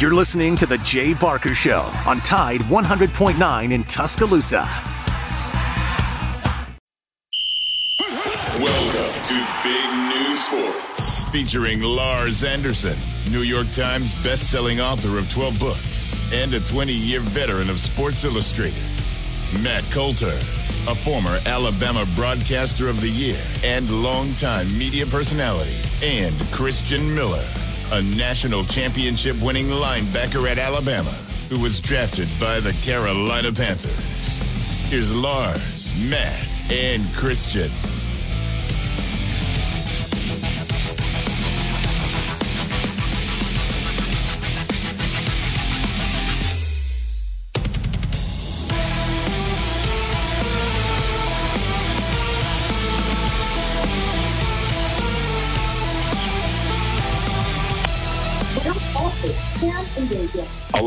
You're listening to The Jay Barker Show on Tide 100.9 in Tuscaloosa. Welcome to Big Noon Sports, featuring Lars Anderson, New York Times best-selling author of 12 books and a 20-year veteran of Sports Illustrated. Matt Coulter, a former Alabama Broadcaster of the Year and longtime media personality, and Christian Miller, a national championship winning linebacker at Alabama who was drafted by the Carolina Panthers. Here's Lars, Matt, and Christian.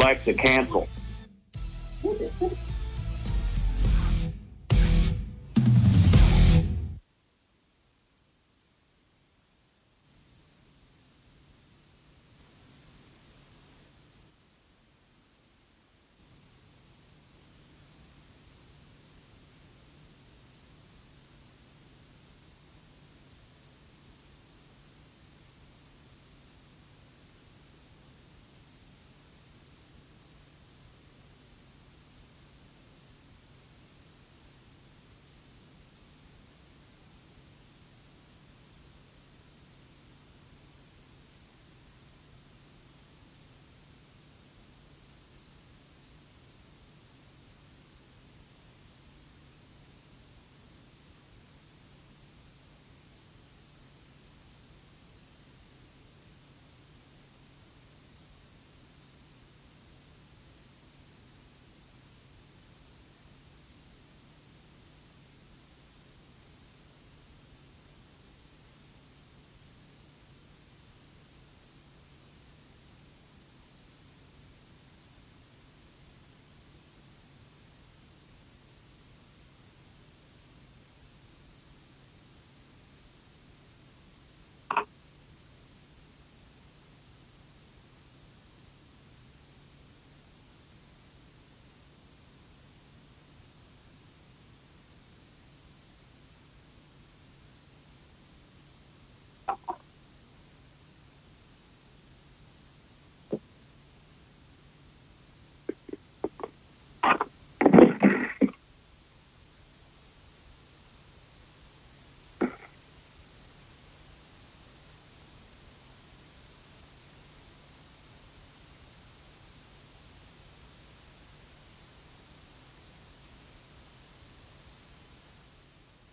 Alexa, cancel.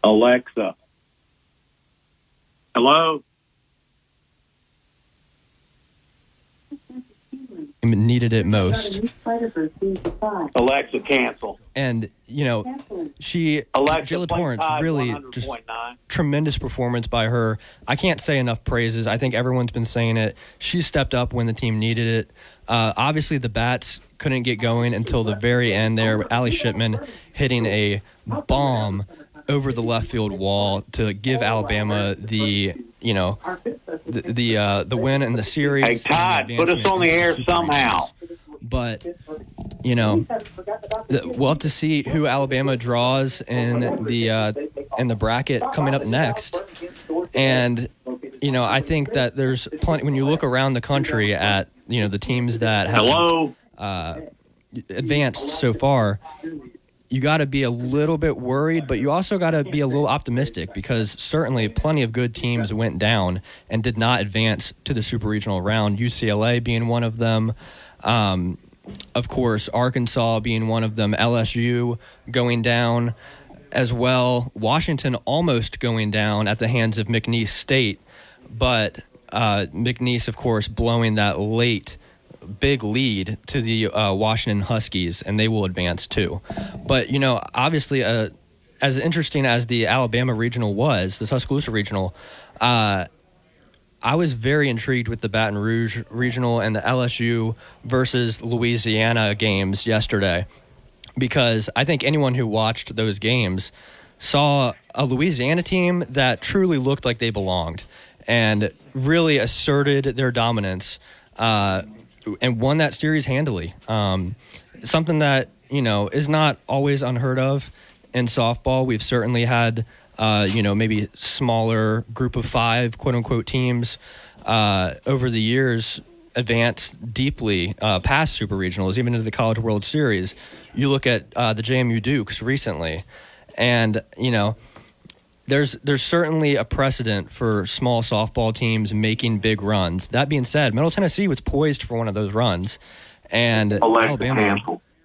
Alexa. Hello? needed it most. Alexa, cancel. And, you know, she, Alexa, Jaala Torrence, really just tremendous performance by her. I can't say enough praises. I think everyone's been saying it. She stepped up when the team needed it. Uh, obviously, the bats couldn't get going until the very end there. with Ally Shipman hitting a bomb over the left field wall to give Alabama the, you know, the the, uh, the win in the series. Hey, Todd, put us on the air somehow. But you know, we'll have to see who Alabama draws in the uh, in the bracket coming up next. And you know, I think that there's plenty. When you look around the country at you know the teams that have uh, advanced so far, you got to be a little bit worried, but you also got to be a little optimistic because certainly plenty of good teams went down and did not advance to the super regional round. UCLA being one of them. Um, of course, Arkansas being one of them. LSU going down as well. Washington almost going down at the hands of McNeese State, but uh, McNeese, of course, blowing that late big lead to the uh, Washington Huskies, and they will advance too. But you know, obviously, uh, as interesting as the Alabama regional was, the Tuscaloosa regional, uh, I was very intrigued with the Baton Rouge regional and the LSU versus Louisiana games yesterday because I think anyone who watched those games saw a Louisiana team that truly looked like they belonged and really asserted their dominance uh, and won that series handily. Um, something that you know is not always unheard of in softball. We've certainly had uh, you know maybe smaller group of five quote unquote teams uh, over the years advance deeply uh, past super regionals, even into the College World Series. You look at uh, the JMU Dukes recently, and you know there's there's certainly a precedent for small softball teams making big runs. That being said, Middle Tennessee was poised for one of those runs, and Alabama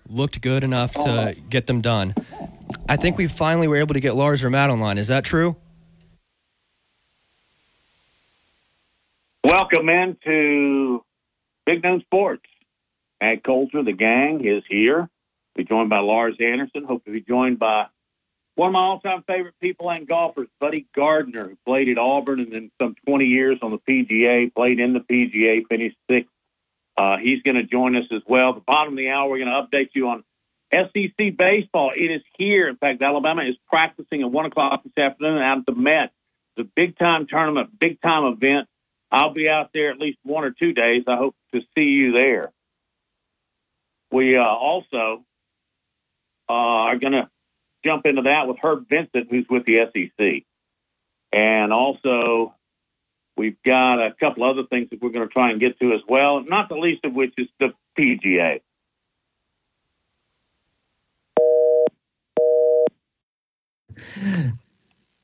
looked good enough to oh. get them done. I think we finally were able to get Lars or Matt online. Is that true? Welcome into Big Noon Sports. Ag Coulter, the gang, is here. Be joined by Lars Anderson. Hope to be joined by one of my all-time favorite people and golfers, Buddy Gardner, who played at Auburn and then some 20 years on the PGA, played in the PGA, finished sixth. Uh, he's going to join us as well. The bottom of the hour, we're going to update you on SEC baseball. It is here. In fact, Alabama is practicing at 1 o'clock this afternoon out at the Met. It's a big-time tournament, big-time event. I'll be out there at least one or two days. I hope to see you there. We uh, also uh, are going to jump into that with Herb Vincent, who's with the SEC. And also, we've got a couple other things that we're going to try and get to as well, not the least of which is the PGA.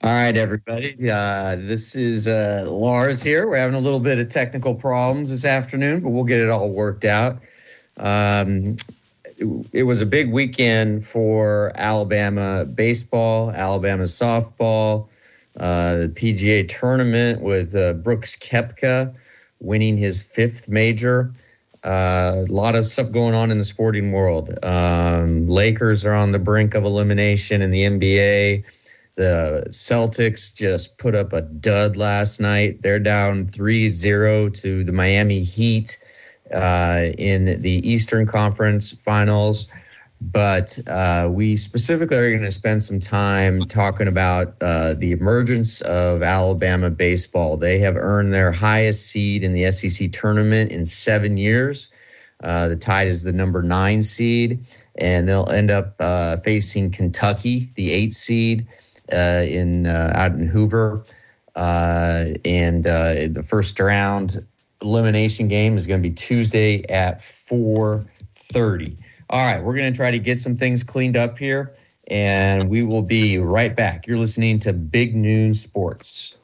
All right, everybody. Uh, this is uh, Lars here. We're having a little bit of technical problems this afternoon, but we'll get it all worked out. Um, it, was a big weekend for Alabama baseball, Alabama softball, uh, the PGA tournament with uh, Brooks Koepka winning his fifth major. Uh, a lot of stuff going on in the sporting world. Um, Lakers are on the brink of elimination in the NBA. The Celtics just put up a dud last night. They're down 3 0 to the Miami Heat uh, in the Eastern Conference finals. But uh, we specifically are going to spend some time talking about uh, the emergence of Alabama baseball. They have earned their highest seed in the SEC tournament in seven years. Uh, the Tide is the number nine seed, and they'll end up uh, facing Kentucky, the eight seed in out in Hoover, and the first round elimination game is going to be Tuesday at 4:30. All right, we're going to try to get some things cleaned up here, and we will be right back. You're listening to Big Noon Sports.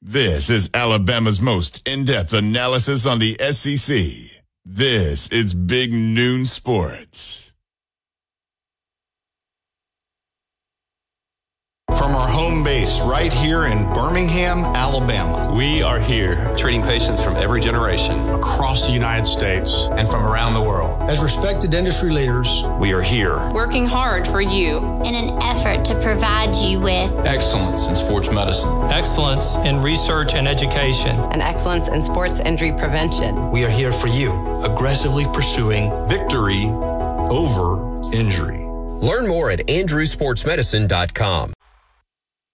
This is Alabama's most in-depth analysis on the SEC. This is Big Noon Sports. From our home base right here in Birmingham, Alabama, We are here, treating patients from every generation across the United States, and from around the world. As respected industry leaders, We are here. working hard for you. in an effort to provide you with Excellence in sports medicine. excellence in research and education. And excellence in sports injury prevention. we are here for you, aggressively pursuing victory over injury. Learn more at andrewsportsmedicine.com.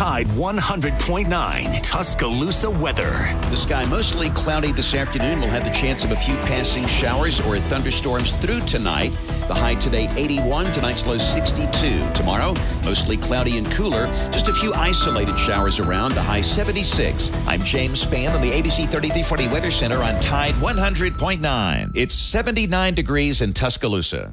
Tide 100.9 Tuscaloosa weather. The sky mostly cloudy this afternoon. We'll have the chance of a few passing showers or thunderstorms through tonight. The high today 81, tonight's low 62. Tomorrow, mostly cloudy and cooler. Just a few isolated showers around. The high 76. I'm James Spann on the ABC 3340 Weather Center on Tide 100.9. It's 79 degrees in Tuscaloosa.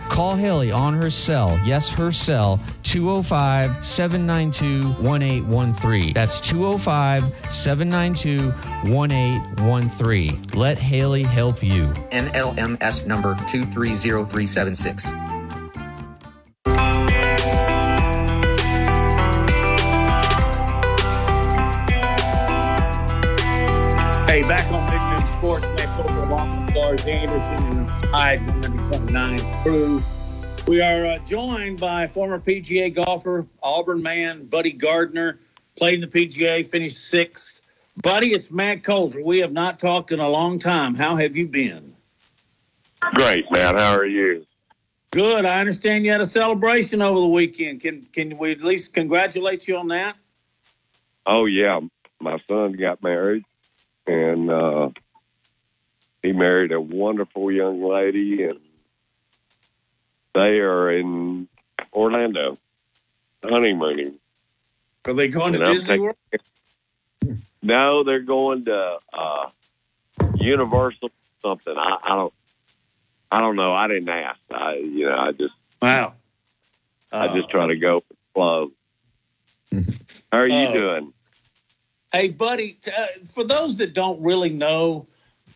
Call Haley on her cell, yes, her cell, 205 792 1813. That's 205 792 1813. Let Haley help you. NMLS number 230376. Hey, back on Lars Anderson and the Tide 100.9 crew. We are uh, joined by former PGA golfer, Auburn man, Buddy Gardner. Played in the PGA, finished sixth. Buddy, it's Matt Coulter. We have not talked in a long time. How have you been? Great, Matt. How are you? Good. I understand you had a celebration over the weekend. Can can we at least congratulate you on that? Oh yeah, my son got married, and uh, he married a wonderful young lady, and they are in Orlando honeymooning. Are they going And to I'm Disney taking- World? No, they're going to uh, Universal something. I, I don't. I don't know. I didn't ask. I, you know, I just, Wow. I just try to go flow. How are you Uh, doing? Hey, buddy, t- uh, for those that don't really know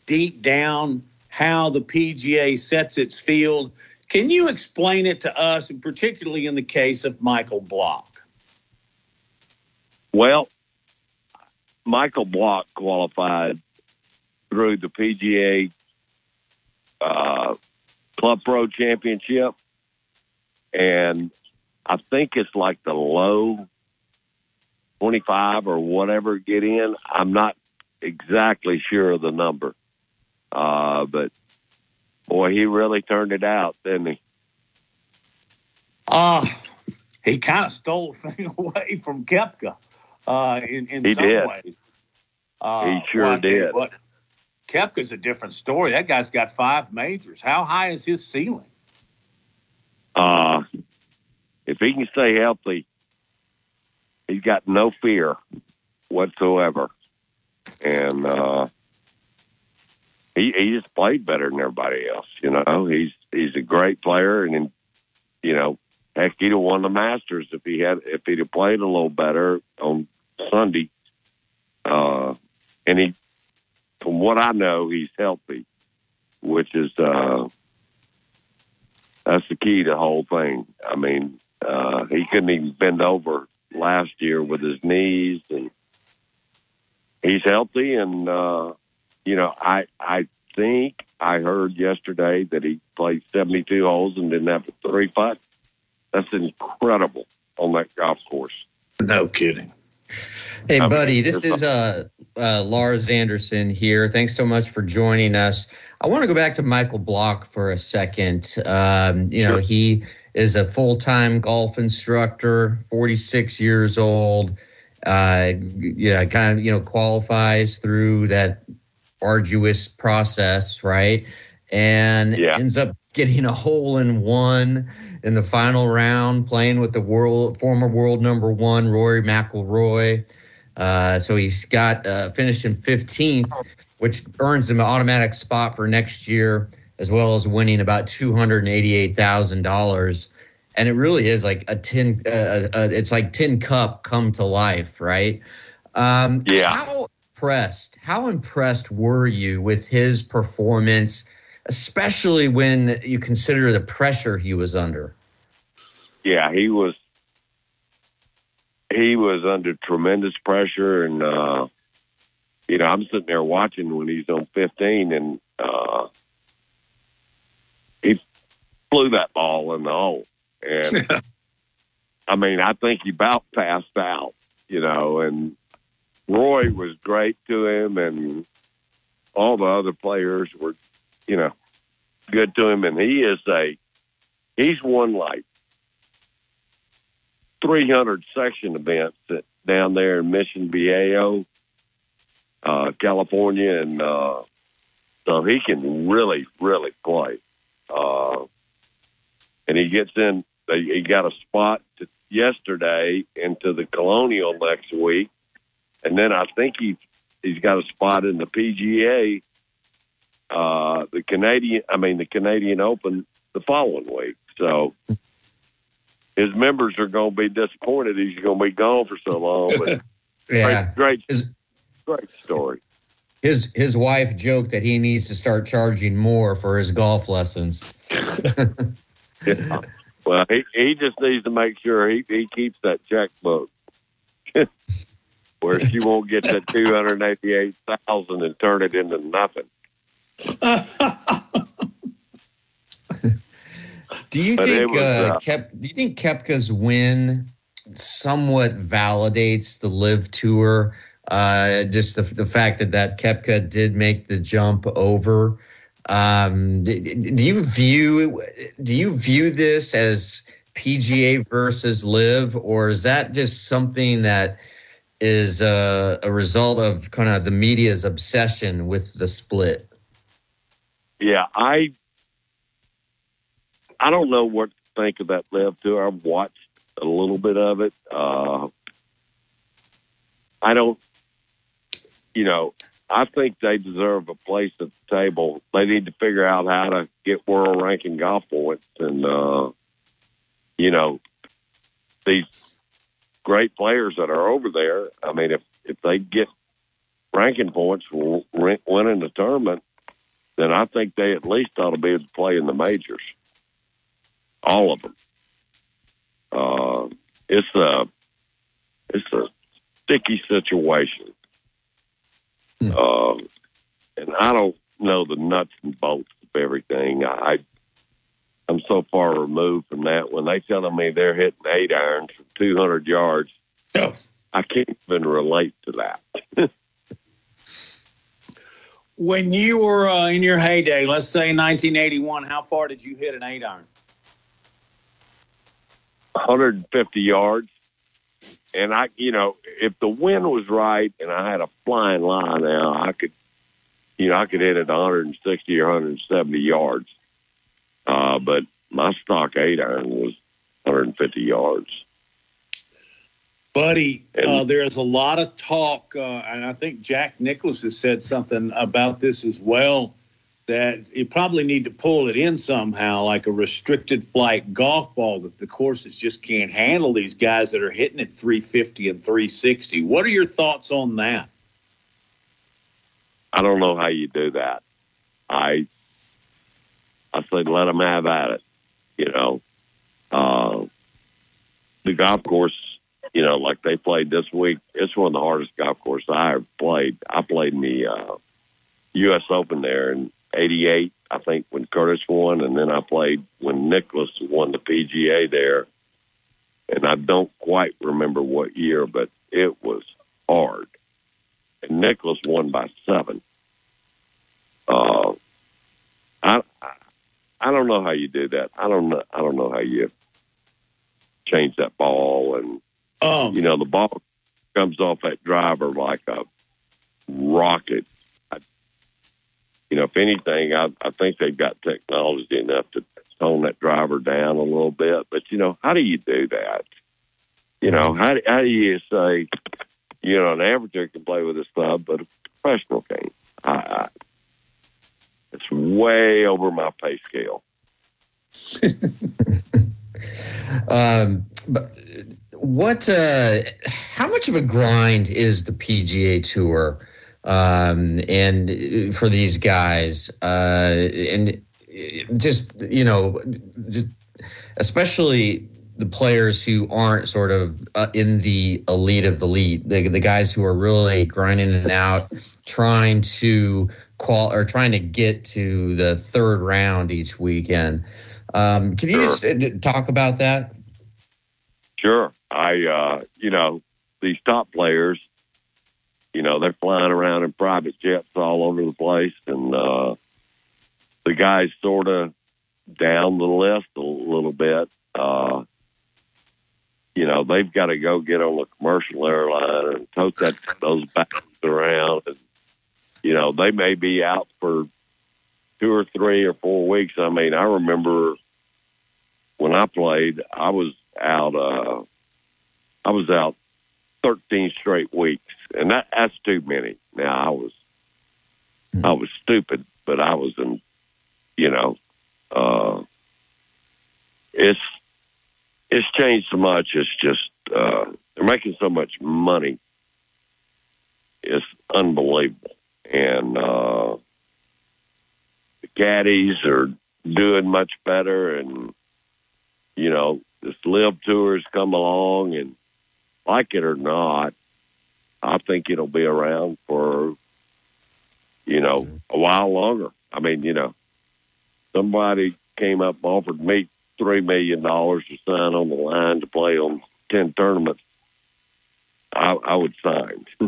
deep down how the PGA sets its field, can you explain it to us, and particularly in the case of Michael Block? Well, Michael Block qualified through the PGA uh, Club Pro Championship, and I think it's like the low 25 or whatever get in. I'm not exactly sure of the number, uh, but boy, he really turned it out, didn't he? Uh, he kind of stole the thing away from Koepka uh, in, in He some did. ways. Uh, He sure well, I tell you did. What, Koepka's a different story. That guy's got five majors. How high is his ceiling? Uh, if he can stay healthy, he's got no fear whatsoever. And uh, he he just played better than everybody else. You know, he's he's a great player, and you know, heck, he'd have won the Masters if he had if he'd have played a little better on Sunday. Uh, and he, from what I know, he's healthy, which is uh, that's the key to the whole thing. I mean, uh, he couldn't even bend over last year with his knees, and he's healthy. And uh, you know, I I think I heard yesterday that he played seventy two holes and didn't have a three putt. That's incredible on that golf course. No kidding. Hey, I mean, buddy, this is uh, uh, Lars Anderson here. Thanks so much for joining us. I want to go back to Michael Block for a second. Um, you know, he is a full time golf instructor, 46 years old. Uh, yeah, kind of, you know, qualifies through that arduous process, right? And ends up getting a hole in one in the final round, playing with the world former world number one Rory McIlroy. Uh, so he's got uh, finished in 15th, which earns him an automatic spot for next year, as well as winning about $288,000. And it really is like a tin. Uh, uh, it's like tin cup come to life, right? Um, yeah. How impressed? How impressed were you with his performance? especially when you consider the pressure he was under. Yeah, he was. He was under tremendous pressure, and uh, you know, I'm sitting there watching when he's on 15, and uh, he flew that ball in the hole, and I mean, I think he about passed out, you know, and Rory was great to him, and all the other players were, you know, good to him, and he is a he's won like 300 section events that, down there in Mission Viejo, uh, California, and uh, so he can really, really play. Uh, and he gets in. He got a spot to, yesterday into the Colonial next week, and then I think he he's got a spot in the PGA, uh, the Canadian. I mean, the Canadian Open the following week. So his members are going to be disappointed. He's going to be gone for so long. But yeah, great, great, great story. His his wife joked that he needs to start charging more for his golf lessons. yeah. Well, he, he just needs to make sure he, he keeps that checkbook where she won't get that two hundred eighty eight thousand and turn it into nothing. do you but think was, uh, uh, Kep, do you think Koepka's win somewhat validates the LIV tour? Uh, just the the fact that that Koepka did make the jump over um, do, you view do you view this as PGA versus LIV, or is that just something that is a, a result of kind of the media's obsession with the split? Yeah, I I don't know what to think of that LIV tour. I've watched a little bit of it. Uh, I don't, you know, I think they deserve a place at the table. They need to figure out how to get world ranking golf points, and uh, you know these great players that are over there. I mean, if if they get ranking points for winning the tournament, then I think they at least ought to be able to play in the majors. All of them. Uh, it's a it's a sticky situation. Uh, and I don't know the nuts and bolts of everything. I I'm so far removed from that. When they telling me they're hitting eight irons from 200 yards. I can't even relate to that. when you were uh, in your heyday, let's say 1981, how far did you hit an eight iron? 150 yards and I, you know, if the wind was right and I had a flying line now, I could, you know, I could hit it 160 or 170 yards. Uh, but my stock eight iron was 150 yards. Buddy, uh, there is a lot of talk, uh, and I think Jack Nicklaus has said something about this as well that you probably need to pull it in somehow, like a restricted flight golf ball that the courses just can't handle these guys that are hitting at 350 and 360. What are your thoughts on that? I don't know how you do that. I I said let them have at it. You know, uh, the golf course. You know, like they played this week. It's one of the hardest golf courses I ever played. I played in the uh, U.S. Open there, and 88, I think, when Curtis won, and then I played when Nicklaus won the PGA there. And I don't quite remember what year, but it was hard. And Nicklaus won by seven. Uh, I, I don't know how you do that. I don't know. I don't know how you change that ball, and um, you know the ball comes off that driver like a rocket you know, if anything, I, I think they've got technology enough to tone that driver down a little bit. But you know, how do you do that? You know, how do, how do you say, you know, an amateur can play with a club, but a professional can't? I, I, it's way over my pay scale. um, but what? Uh, how much of a grind is the PGA Tour? um, and for these guys, uh, and just you know, just especially the players who aren't sort of uh, in the elite of the elite, the, the guys who are really grinding it out, trying to qual or trying to get to the third round each weekend. Um, can you Sure. just uh, talk about that? Sure. I, uh, you know, these top players, you know, they're flying around in private jets all over the place. And uh, the guys sort of down the list a little bit. Uh, you know, they've got to go get on a commercial airline and tote that those bags around. And, you know, they may be out for two or three or four weeks. I mean, I remember when I played, I was out. Uh, I was out thirteen straight weeks, and that that's too many. Now I was, I was stupid, but I was in, you know, uh, it's it's changed so much. It's just uh, they're making so much money. It's unbelievable, and uh, the caddies are doing much better, and you know this LIV tours come along, and like it or not, I think it'll be around for you know a while longer. I mean, you know, somebody came up and offered me three million dollars to sign on the line to play on ten tournaments. I, I would sign,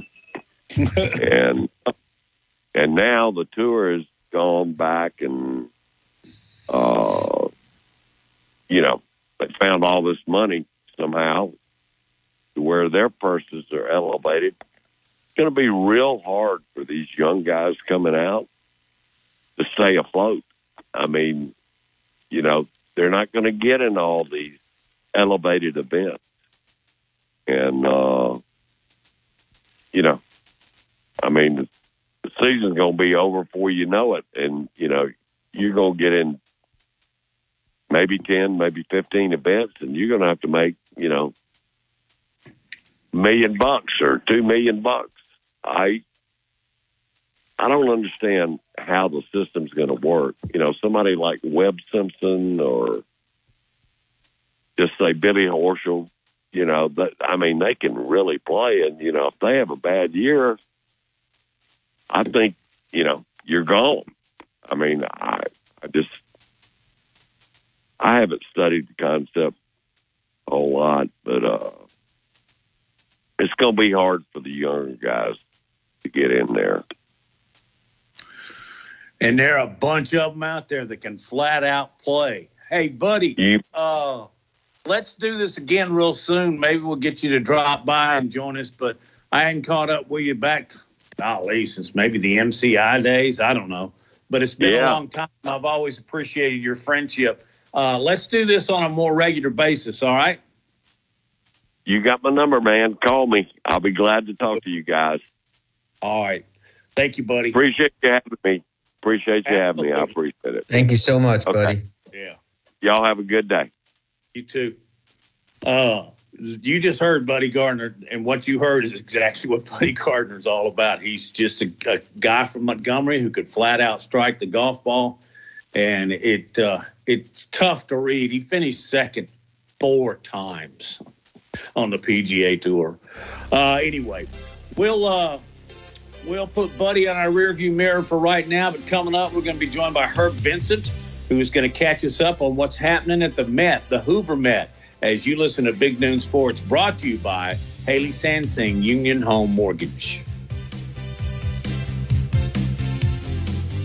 and and now the tour has gone back and uh, you know they found all this money somehow to where their purses are elevated. It's going to be real hard for these young guys coming out to stay afloat. I mean, you know, they're not going to get in all these elevated events. And, uh, you know, I mean, the, season's going to be over before you know it. And, you know, you're going to get in maybe 10, maybe 15 events, and you're going to have to make, you know, million bucks or two million bucks. I I don't understand how the system's going to work. You know, somebody like Webb Simpson or just say Billy Horschel. You know, that I mean, they can really play, and you know, if they have a bad year, I think you know you're gone. I mean, I I just I haven't studied the concept a lot, but uh, it's going to be hard for the younger guys to get in there. And there are a bunch of them out there that can flat out play. Hey, buddy, uh, let's do this again real soon. Maybe we'll get you to drop by and join us. But I hadn't caught up with you back, golly, since maybe the MCI days. I don't know. But it's been Yeah. a long time. I've always appreciated your friendship. Uh, let's do this on a more regular basis, all right? you got my number, man. Call me. I'll be glad to talk to you guys. All right. Thank you, buddy. Appreciate you having me. Appreciate you having me. I appreciate it. Thank you so much, Okay. buddy. Yeah. Y'all have a good day. You too. Uh, you just heard Buddy Gardner, and what you heard is exactly what Buddy Gardner's all about. He's just a, a guy from Montgomery who could flat out strike the golf ball, and it uh, it's tough to read. He finished second four times on the PGA Tour. Uh, anyway, we'll uh, we'll put Buddy on our rearview mirror for right now. But coming up, we're going to be joined by Herb Vincent, who is going to catch us up on what's happening at the Met, the Hoover Met, as you listen to Big Noon Sports, brought to you by Haley Sansing Union Home Mortgage.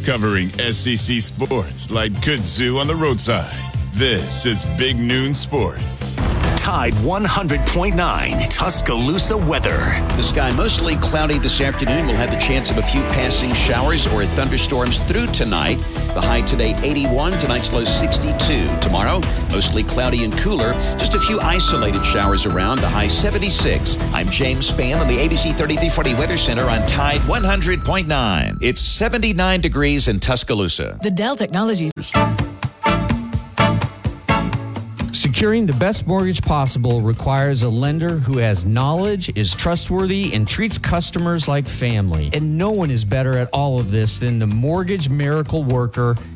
Covering SEC sports like kudzu on the roadside. This is Big Noon Sports. Tide 100.9 Tuscaloosa weather. The sky mostly cloudy this afternoon. We'll have the chance of a few passing showers or thunderstorms through tonight. The high today 81, tonight's low 62. Tomorrow, mostly cloudy and cooler. Just a few isolated showers around. The high 76. I'm James Spann on the ABC 3340 Weather Center on Tide 100.9. It's 79 degrees in Tuscaloosa. The Dell Technologies. Securing the best mortgage possible requires a lender who has knowledge, is trustworthy, and treats customers like family. And no one is better at all of this than the mortgage miracle worker,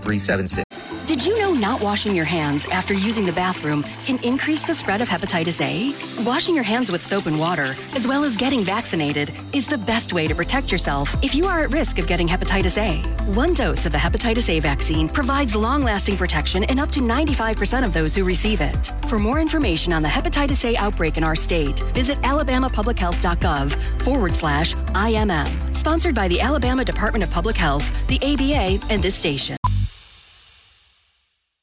230376. Did you know not washing your hands after using the bathroom can increase the spread of hepatitis A? Washing your hands with soap and water, as well as getting vaccinated, is the best way to protect yourself if you are at risk of getting hepatitis A. One dose of the hepatitis A vaccine provides long lasting protection in up to 95% of those who receive it. For more information on the hepatitis A outbreak in our state, visit alabamapublichealth.gov forward slash IMM. Sponsored by the Alabama Department of Public Health, the ABA, and this station.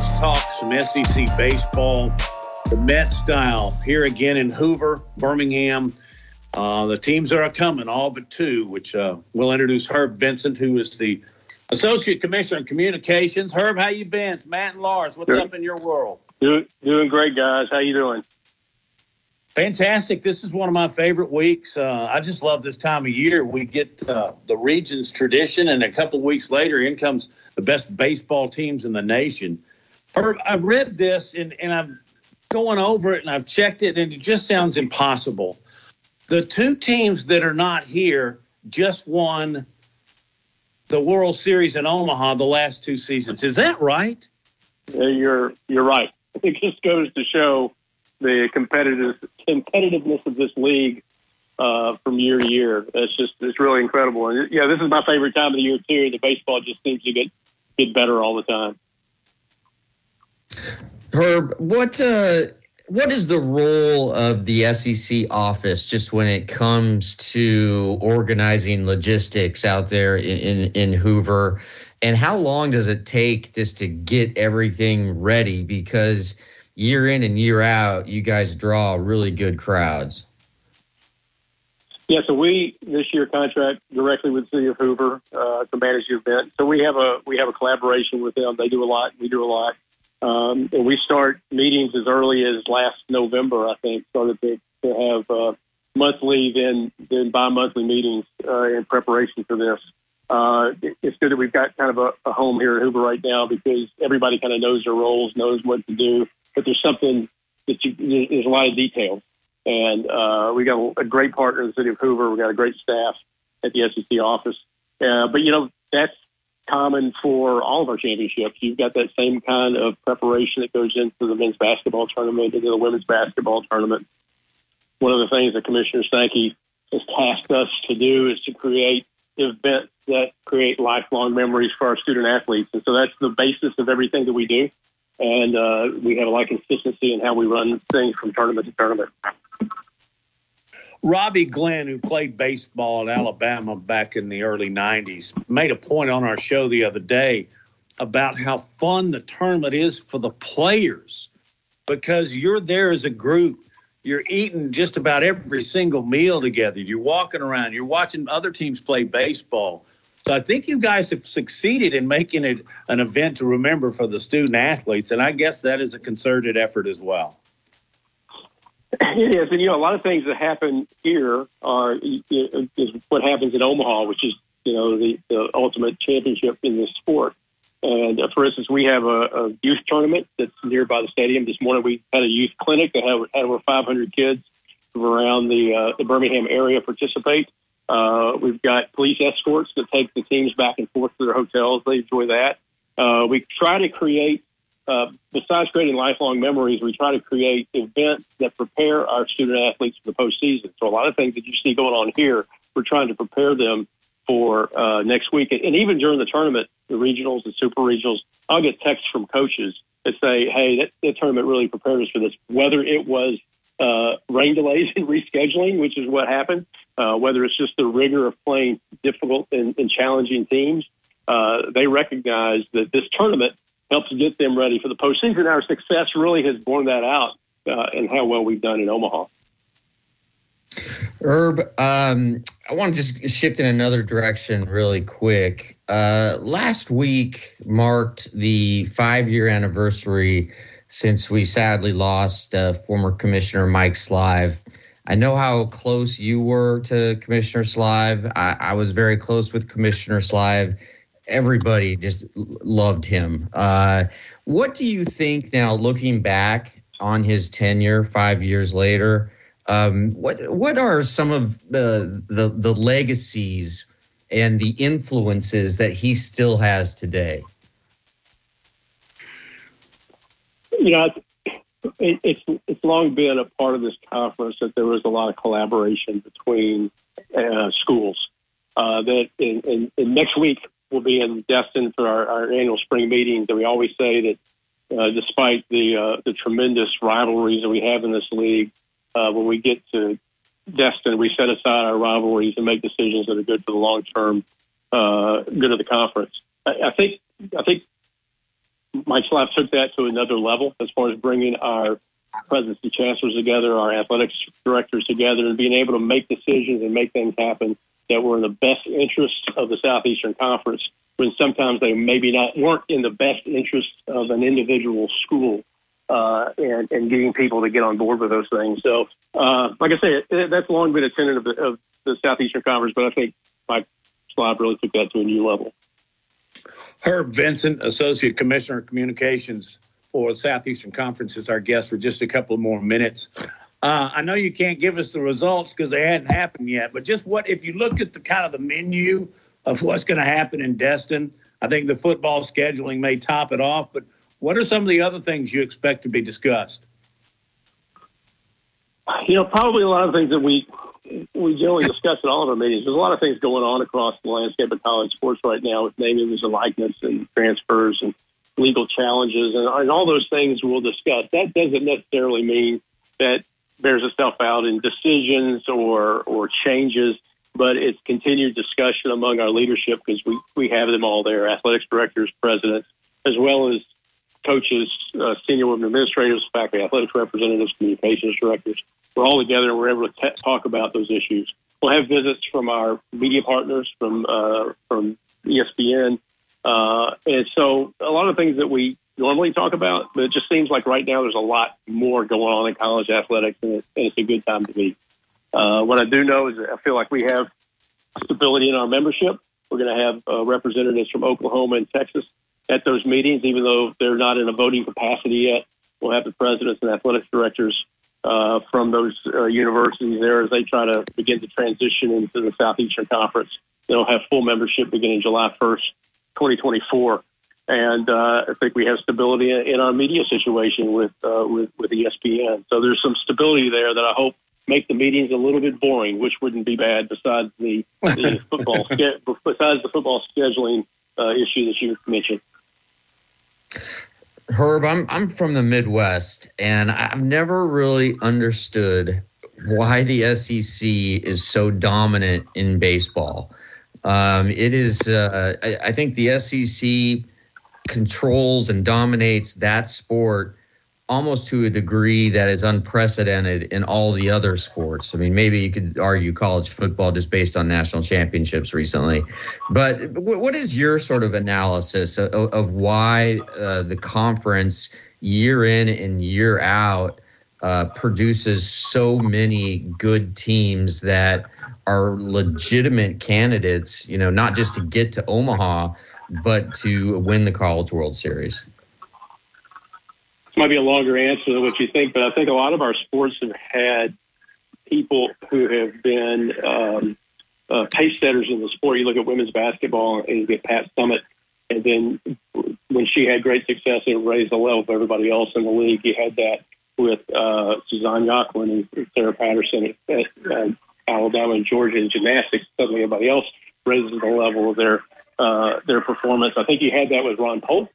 Let's talk some SEC baseball, the Met style here again in Hoover, Birmingham. Uh, the teams are coming, all but two, which uh, we'll introduce Herb Vincent, who is the Associate Commissioner in Communications. Herb, how you been? It's Matt and Lars. What's Good. up in your world? Doing, doing great, guys. How you doing? Fantastic. This is one of my favorite weeks. Uh, I just love this time of year. We get uh, the Regions Tradition, and a couple weeks later, in comes the best baseball teams in the nation. I've read this and, and I'm going over it and I've checked it, and it just sounds impossible. The two teams that are not here just won the World Series in Omaha the last two seasons. Is that right? Yeah, you're you're right. It just goes to show the competitive competitiveness of this league uh, from year to year. It's just it's really incredible. And yeah, this is my favorite time of the year too. The baseball just seems to get get better all the time. Herb, what uh, what is the role of the SEC office just when it comes to organizing logistics out there in, in, in Hoover? And how long does it take just to get everything ready? Because year in and year out, you guys draw really good crowds. Yeah, so we this year contract directly with the City of Hoover uh, to manage the event. So we have a we have a collaboration with them. They do a lot. We do a lot. Um, and we start meetings as early as last November, I think, started to, to have uh, monthly, then then bi-monthly meetings uh, in preparation for this. Uh, it's good that we've got kind of a, a home here at Hoover right now because everybody kind of knows their roles, knows what to do. But there's something that you, there's a lot of detail. and uh, we got a, great partner in the city of Hoover. We got a great staff at the SEC office. Uh, but you know that's common for all of our championships. You've got that same kind of preparation that goes into the men's basketball tournament, into the women's basketball tournament. One of the things that Commissioner Sankey has tasked us to do is to create events that create lifelong memories for our student athletes. And so that's the basis of everything that we do. And uh, we have a lot of consistency in how we run things from tournament to tournament. Robbie Glenn, who played baseball at Alabama back in the early 90s, made a point on our show the other day about how fun the tournament is for the players because you're there as a group. You're eating just about every single meal together. You're walking around, you're watching other teams play baseball. So I think you guys have succeeded in making it an event to remember for the student athletes. And I guess that is a concerted effort as well. It is, and you know, a lot of things that happen here are is what happens in Omaha, which is you know the, the ultimate championship in this sport. And uh, for instance, we have a, a youth tournament that's nearby the stadium. This morning we had a youth clinic that had, had over 500 kids from around the uh, the Birmingham area participate. Uh, we've got police escorts that take the teams back and forth to their hotels. They enjoy that. Uh, we try to create, uh, besides creating lifelong memories, we try to create events that prepare our student athletes for the postseason. So a lot of things that you see going on here, we're trying to prepare them for uh, next week. And even during the tournament, the regionals and super regionals, I'll get texts from coaches that say, "Hey, that, that tournament really prepared us for this." Whether it was uh, rain delays and rescheduling, which is what happened, uh, whether it's just the rigor of playing difficult and, and challenging teams, uh, they recognize that this tournament helps get them ready for the postseason. Our success really has borne that out uh, and how well we've done in Omaha. Herb, um, I want to just shift in another direction really quick. Uh, last week marked the five year anniversary since we sadly lost uh, former Commissioner Mike Slive. I know how close you were to Commissioner Slive. I, I was very close with Commissioner Slive. Everybody just loved him. Uh, what do you think now, looking back on his tenure five years later? Um, what what are some of the, the the legacies and the influences that he still has today? You know, it, it's it's long been a part of this conference that there was a lot of collaboration between uh, schools. Uh, that in, in, in next week we'll be in Destin for our, our annual spring meetings, and we always say that uh, despite the uh, the tremendous rivalries that we have in this league, uh, when we get to Destin, we set aside our rivalries and make decisions that are good for the long term uh, good of the conference. I, I think I think Mike Slive took that to another level as far as bringing our presidency chancellors together, our athletics directors together, and being able to make decisions and make things happen that were in the best interest of the Southeastern Conference. When sometimes they maybe not weren't in the best interest of an individual school uh, and, and getting people to get on board with those things. So, uh, like I say, that's long been a tenet of the, of the Southeastern Conference, but I think Mike Slive really took that to a new level. Herb Vincent, Associate Commissioner of Communications for the Southeastern Conference, is our guest for just a couple more minutes. Uh, I know you can't give us the results because they hadn't happened yet, but just what if you looked at the kind of the menu of what's going to happen in Destin? I think the football scheduling may top it off, but what are some of the other things you expect to be discussed? You know, probably a lot of things that we we generally discuss at all of our meetings. There's a lot of things going on across the landscape of college sports right now with naming and likeness and transfers and legal challenges and, and all those things we'll discuss. That doesn't necessarily mean that bears itself out in decisions or or changes, but it's continued discussion among our leadership because we we have them all there: athletics directors, presidents, as well as coaches, uh, senior women administrators, faculty athletics representatives, communications directors. We're all together and we're able to t- talk about those issues. We'll have visits from our media partners, from uh, from ESPN, uh, and so a lot of things that we normally talk about, but it just seems like right now there's a lot more going on in college athletics, and, it, and it's a good time to be. Uh, what I do know is I feel like we have stability in our membership. We're going to have uh, representatives from Oklahoma and Texas at those meetings, even though they're not in a voting capacity yet. We'll have the presidents and athletics directors uh, from those uh, universities there as they try to begin to transition into the Southeastern Conference. They'll have full membership beginning July 1st, 2024. And uh, I think we have stability in our media situation with, uh, with with ESPN. So there's some stability there that I hope make the meetings a little bit boring, which wouldn't be bad. Besides the, the football, besides the football scheduling uh, issue that you mentioned. Herb, I'm I'm from the Midwest, and I've never really understood why the SEC is so dominant in baseball. Um, it is, uh, I, I, think, the SEC controls and dominates that sport almost to a degree that is unprecedented in all the other sports. I mean, maybe you could argue college football just based on national championships recently. But what is your sort of analysis of, of why uh, the conference year in and year out uh, produces so many good teams that are legitimate candidates, you know, not just to get to Omaha, but to win the College World Series? this might be a longer answer than what you think, but I think a lot of our sports have had people who have been um, uh, pace setters in the sport. You look at women's basketball and you get Pat Summitt, and then when she had great success, it raised the level of everybody else in the league. You had that with uh, Suzanne Yoculan and Sarah Patterson at, at uh, Alabama and Georgia in gymnastics. Suddenly, everybody else raises the level of their uh, their performance. I think you had that with Ron Polk,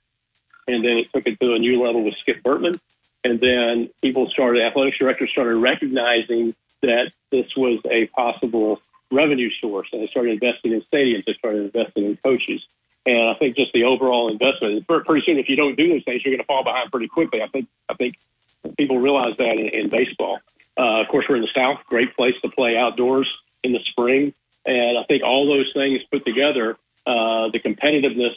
and then it took it to a new level with Skip Bertman. And then people started, athletics directors started recognizing that this was a possible revenue source, and they started investing in stadiums. They started investing in coaches. And I think just the overall investment, pretty soon, if you don't do those things, you're going to fall behind pretty quickly. I think I think people realize that in, in baseball. Uh, of course, we're in the South, great place to play outdoors in the spring. And I think all those things put together, uh, the competitiveness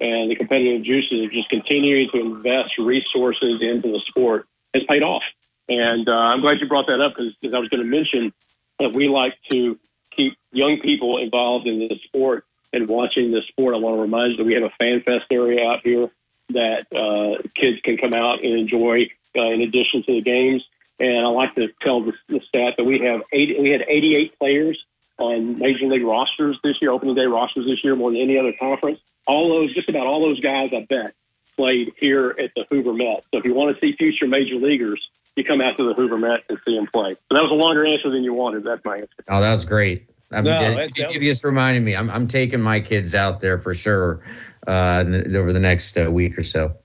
and the competitive juices of just continuing to invest resources into the sport has paid off. And uh, I'm glad you brought that up because I was going to mention that we like to keep young people involved in the sport and watching the sport. I want to remind you that we have a fan fest area out here that uh, kids can come out and enjoy uh, in addition to the games. And I like to tell the, the stat that we have 80, we had 88 players on major league rosters this year, opening day rosters this year, more than any other conference. All those, just about all those guys, I bet, played here at the Hoover Met. So if you want to see future major leaguers, you come out to the Hoover Met and see them play. So that was a longer answer than you wanted. That's my answer. Oh, that was great. I mean, no, that, that, you just reminded me. I'm, I'm taking my kids out there for sure uh, over the next uh, week or so.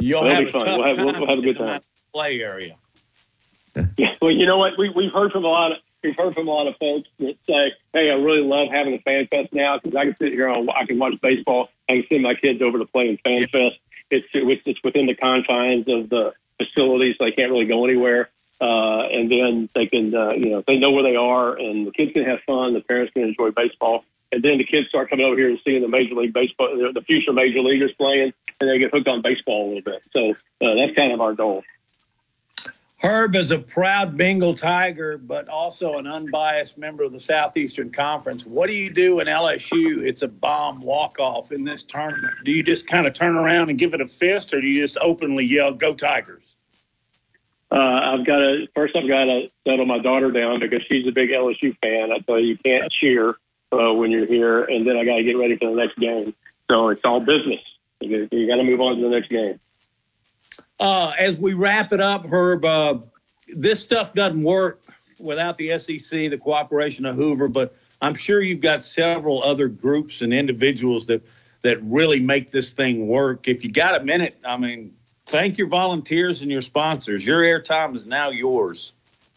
You'll have, we'll, have, we'll have a good time. Play area. Yeah. Well, you know what? We, we've heard from a lot of we've heard from a lot of folks that say, "Hey, I really love having a fan fest now because I can sit here and I can watch baseball. I can send my kids over to play in fan fest. It's it's within the confines of the facilities. So they can't really go anywhere, uh, and then they can uh, you know they know where they are, and the kids can have fun. The parents can enjoy baseball." And then the kids start coming over here and seeing the major league baseball, the future major leaguers playing, and they get hooked on baseball a little bit. So uh, that's kind of our goal. Herb is a proud Bengal Tiger, but also an unbiased member of the Southeastern Conference. What do you do in LSU? It's a bomb walk off in this tournament. Do you just kind of turn around and give it a fist, or do you just openly yell, "Go Tigers"? Uh, I've got to first. I've got to settle my daughter down because she's a big LSU fan. I tell you, you can't cheer uh, when you're here, and then I got to get ready for the next game. So it's all business. You, you got to move on to the next game. Uh, as we wrap it up, Herb, uh, this stuff doesn't work without the SEC, the cooperation of Hoover, but I'm sure you've got several other groups and individuals that that really make this thing work. If you got a minute, I mean, thank your volunteers and your sponsors. Your airtime is now yours.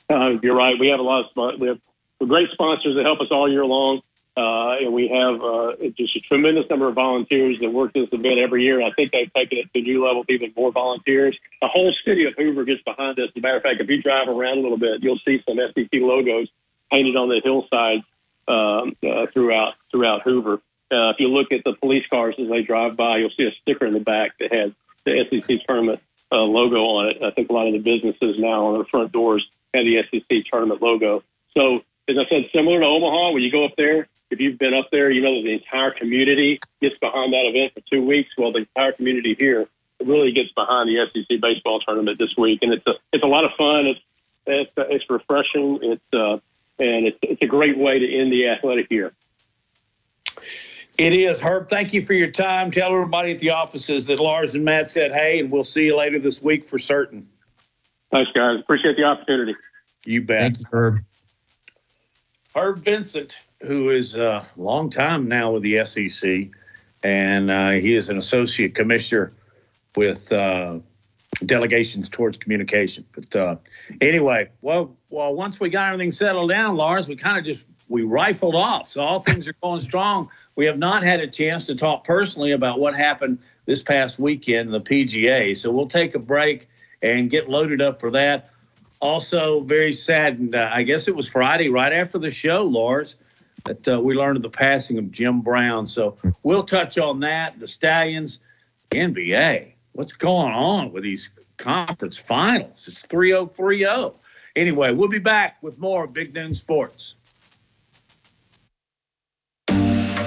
Uh, you're right. We have a lot of we have great sponsors that help us all year long. Uh, and we have uh, just a tremendous number of volunteers that work this event every year. I think they've taken it to new level even more volunteers. The whole city of Hoover gets behind us. As a matter of fact, if you drive around a little bit, you'll see some SEC logos painted on the hillside um, uh, throughout throughout Hoover. Uh, if you look at the police cars as they drive by, you'll see a sticker in the back that has the SEC tournament uh, logo on it. I think a lot of the businesses now on their front doors have the SEC tournament logo. So, as I said, similar to Omaha, when you go up there, if you've been up there, you know that the entire community gets behind that event for two weeks. Well, the entire community here really gets behind the SEC baseball tournament this week, and it's a it's a lot of fun. It's it's, it's refreshing. It's uh, and it's it's a great way to end the athletic year. It is, Herb. Thank you for your time. Tell everybody at the offices that Lars and Matt said hey, and we'll see you later this week for certain. Thanks, guys. Appreciate the opportunity. You bet. Thank you, Herb. Herb Vincent, who is a long time now with the SEC, and uh, he is an associate commissioner with uh, delegations towards communication. But uh, anyway, well, well, once we got everything settled down, Lars, we kind of just we rifled off. So all things are going strong. We have not had a chance to talk personally about what happened this past weekend, in the PGA. So we'll take a break and get loaded up for that. Also, very saddened. uh, I guess it was Friday, right after the show, Lars that uh, we learned of the passing of Jim Brown. So we'll touch on that. The Stallions, NBA. What's going on with these conference finals? It's 3 0 3 0. Anyway, we'll be back with more Big Noon Sports.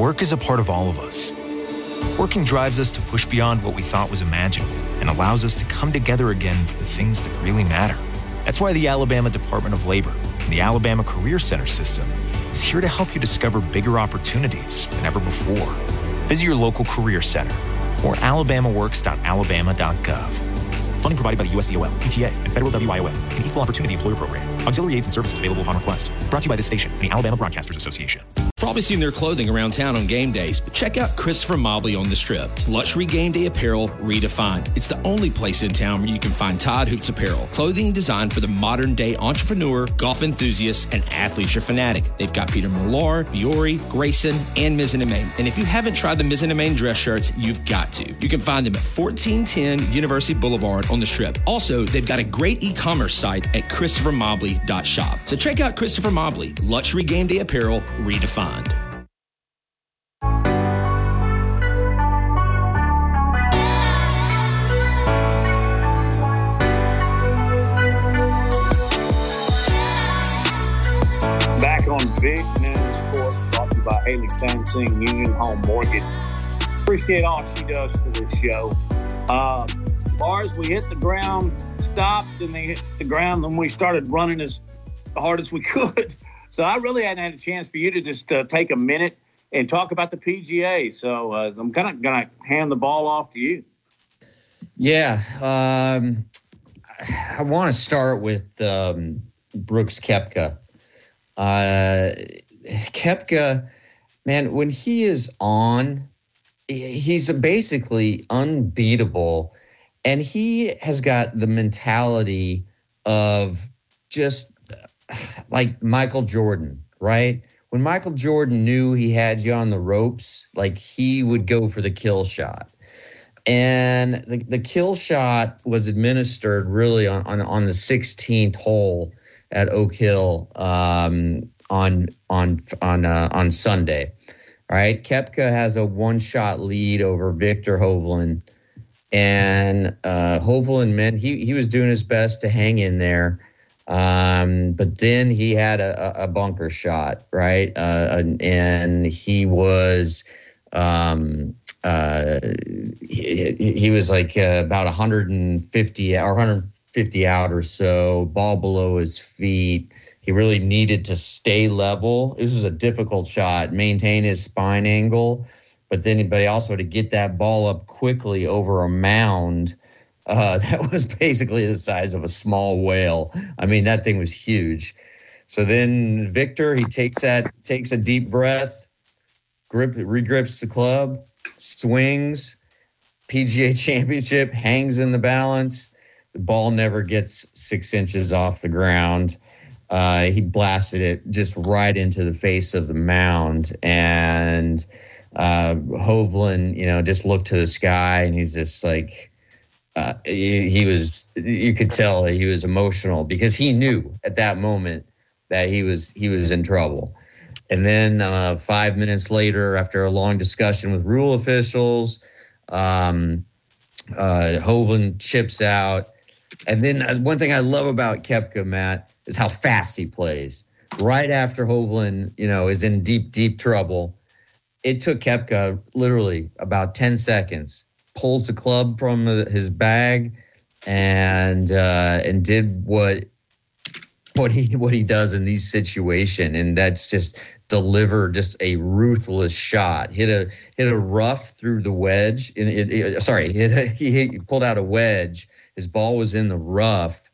Work is a part of all of us. Working drives us to push beyond what we thought was imaginable and allows us to come together again for the things that really matter. That's why the Alabama Department of Labor and the Alabama Career Center system is here to help you discover bigger opportunities than ever before. Visit your local career center or alabamaworks.alabama.gov. Funding provided by the USDOL, PTA, and Federal WIOA, an equal opportunity employer program. Auxiliary aids and services available upon request. Brought to you by this station and the Alabama Broadcasters Association. Probably seen their clothing around town on game days, but check out Christopher Mobley on the strip. It's luxury game day apparel redefined. It's the only place in town where you can find Todd Hoops apparel, clothing designed for the modern day entrepreneur, golf enthusiast, and athleisure fanatic. They've got Peter Millar, Fiore, Grayson, and Mizzen and if you haven't tried the Mizzen and Main dress shirts, you've got to. You can find them at 1410 University Boulevard on the strip. Also, they've got a great e-commerce site at christophermobley.shop. So check out Christopher Mobley, luxury game day apparel redefined. Back on Big Noon Sports, brought to you by Haley Sansing Union Home Mortgage. Appreciate all she does for this show. Uh, Lars, we hit the ground, stopped, and they hit the ground, and we started running as hard as we could. So I really hadn't had a chance for you to just uh, take a minute and talk about the PGA. So uh, I'm kind of going to hand the ball off to you. Yeah, um, I want to start with um, Brooks Koepka. Uh, Koepka, man, when he is on, he's basically unbeatable, and he has got the mentality of just like Michael Jordan, right? When Michael Jordan knew he had you on the ropes, like he would go for the kill shot. And the, the kill shot was administered really on, on, on the 16th hole at Oak Hill um, on on on uh, on Sunday. Right, Koepka has a one shot lead over Viktor Hovland, and uh, Hovland man, he he was doing his best to hang in there. Um, but then he had a, a bunker shot, right? Uh, and he was, um, uh, he, he was like uh, about 150 or 150 out or so, ball below his feet. He really needed to stay level. This was a difficult shot, maintain his spine angle, but then, but he also had to get that ball up quickly over a mound. Uh, that was basically the size of a small whale. I mean, that thing was huge. So then Viktor, he takes that, takes a deep breath, grip, regrips the club, swings, PGA Championship hangs in the balance. The ball never gets six inches off the ground. Uh, he blasted it just right into the face of the mound, and uh, Hovland, you know, just looked to the sky, and he's just like uh, he, he, was you could tell he was emotional because he knew at that moment that he was he was in trouble. And then uh, five minutes later after a long discussion with rule officials um, uh, Hovland chips out. And then uh, one thing I love about Koepka Matt is how fast he plays. Right after Hovland you know is in deep deep trouble it took Koepka literally about 10 seconds pulls the club from his bag and uh, and did what what he what he does in these situation, and that's just deliver just a ruthless shot. Hit a hit a rough through the wedge. It, it, sorry, hit a, he, he pulled out a wedge. His ball was in the rough,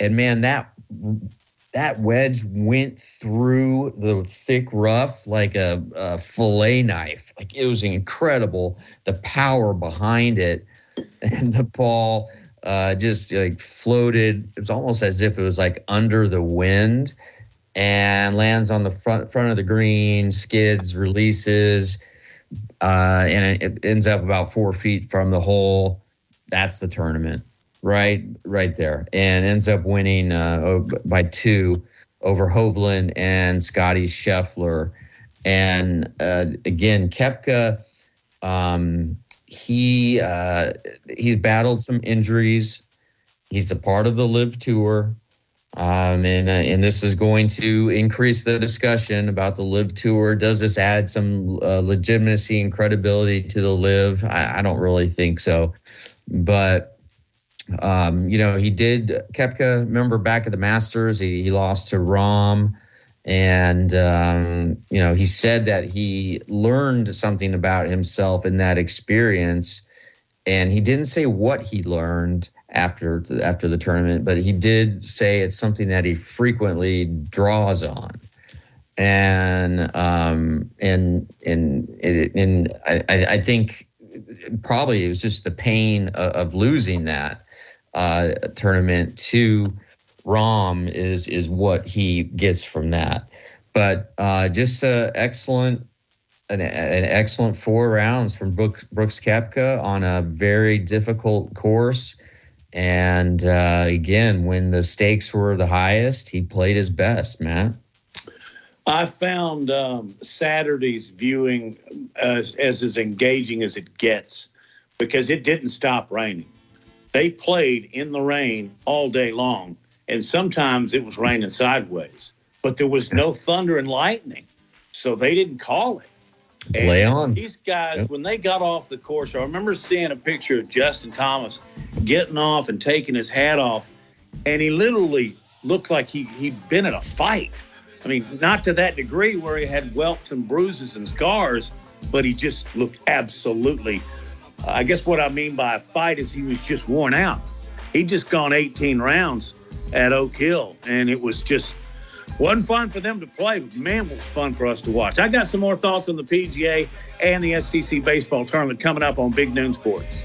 and man, that that wedge went through the thick rough like a, a fillet knife. Like it was incredible. The power behind it, and the ball uh, just like floated. It was almost as if it was like under the wind and lands on the front front of the green, skids, releases, uh, and it ends up about four feet from the hole. That's the tournament, right, right there, and ends up winning uh, by two over Hovland and Scotty Scheffler. And uh, again, Koepka, um, he uh, he's battled some injuries. He's a part of the LIV Tour. Um, and uh, and this is going to increase the discussion about the LIV tour. Does this add some uh, legitimacy and credibility to the LIV? I, I don't really think so, but um, you know he did. Koepka, remember back at the Masters, he, he lost to Rahm, and um, you know he said that he learned something about himself in that experience, and he didn't say what he learned after after the tournament, but he did say it's something that he frequently draws on, and um, and and and I, I think probably it was just the pain of, of losing that uh, tournament to Rahm is is what he gets from that, but uh, just a excellent. An, an excellent four rounds from Brooks, Brooks Koepka on a very difficult course and uh, again, when the stakes were the highest, he played his best, Matt. I found um, Saturday's viewing as, as as engaging as it gets because it didn't stop raining. They played in the rain all day long, and sometimes it was raining sideways, but there was no thunder and lightning, so they didn't call it. Play on. These guys, yep. when they got off the course, I remember seeing a picture of Justin Thomas getting off and taking his hat off, and he literally looked like he, he'd been in a fight. I mean, not to that degree where he had welts and bruises and scars, but he just looked absolutely. I guess what I mean by a fight is he was just worn out. He'd just gone 18 rounds at Oak Hill, and it was just wasn't fun for them to play, but man, was fun for us to watch. I got some more thoughts on the PGA and the SEC baseball tournament coming up on Big Noon Sports.